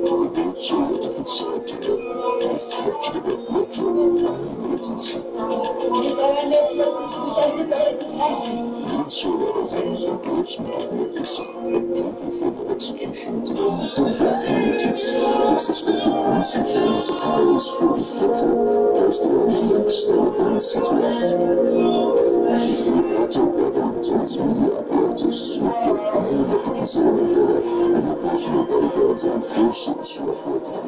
the to him, the the. Venezuela of of execution to bring back communities. The suspected trials for the threat placed on the Act. The its media swept up the name of the and forces who operated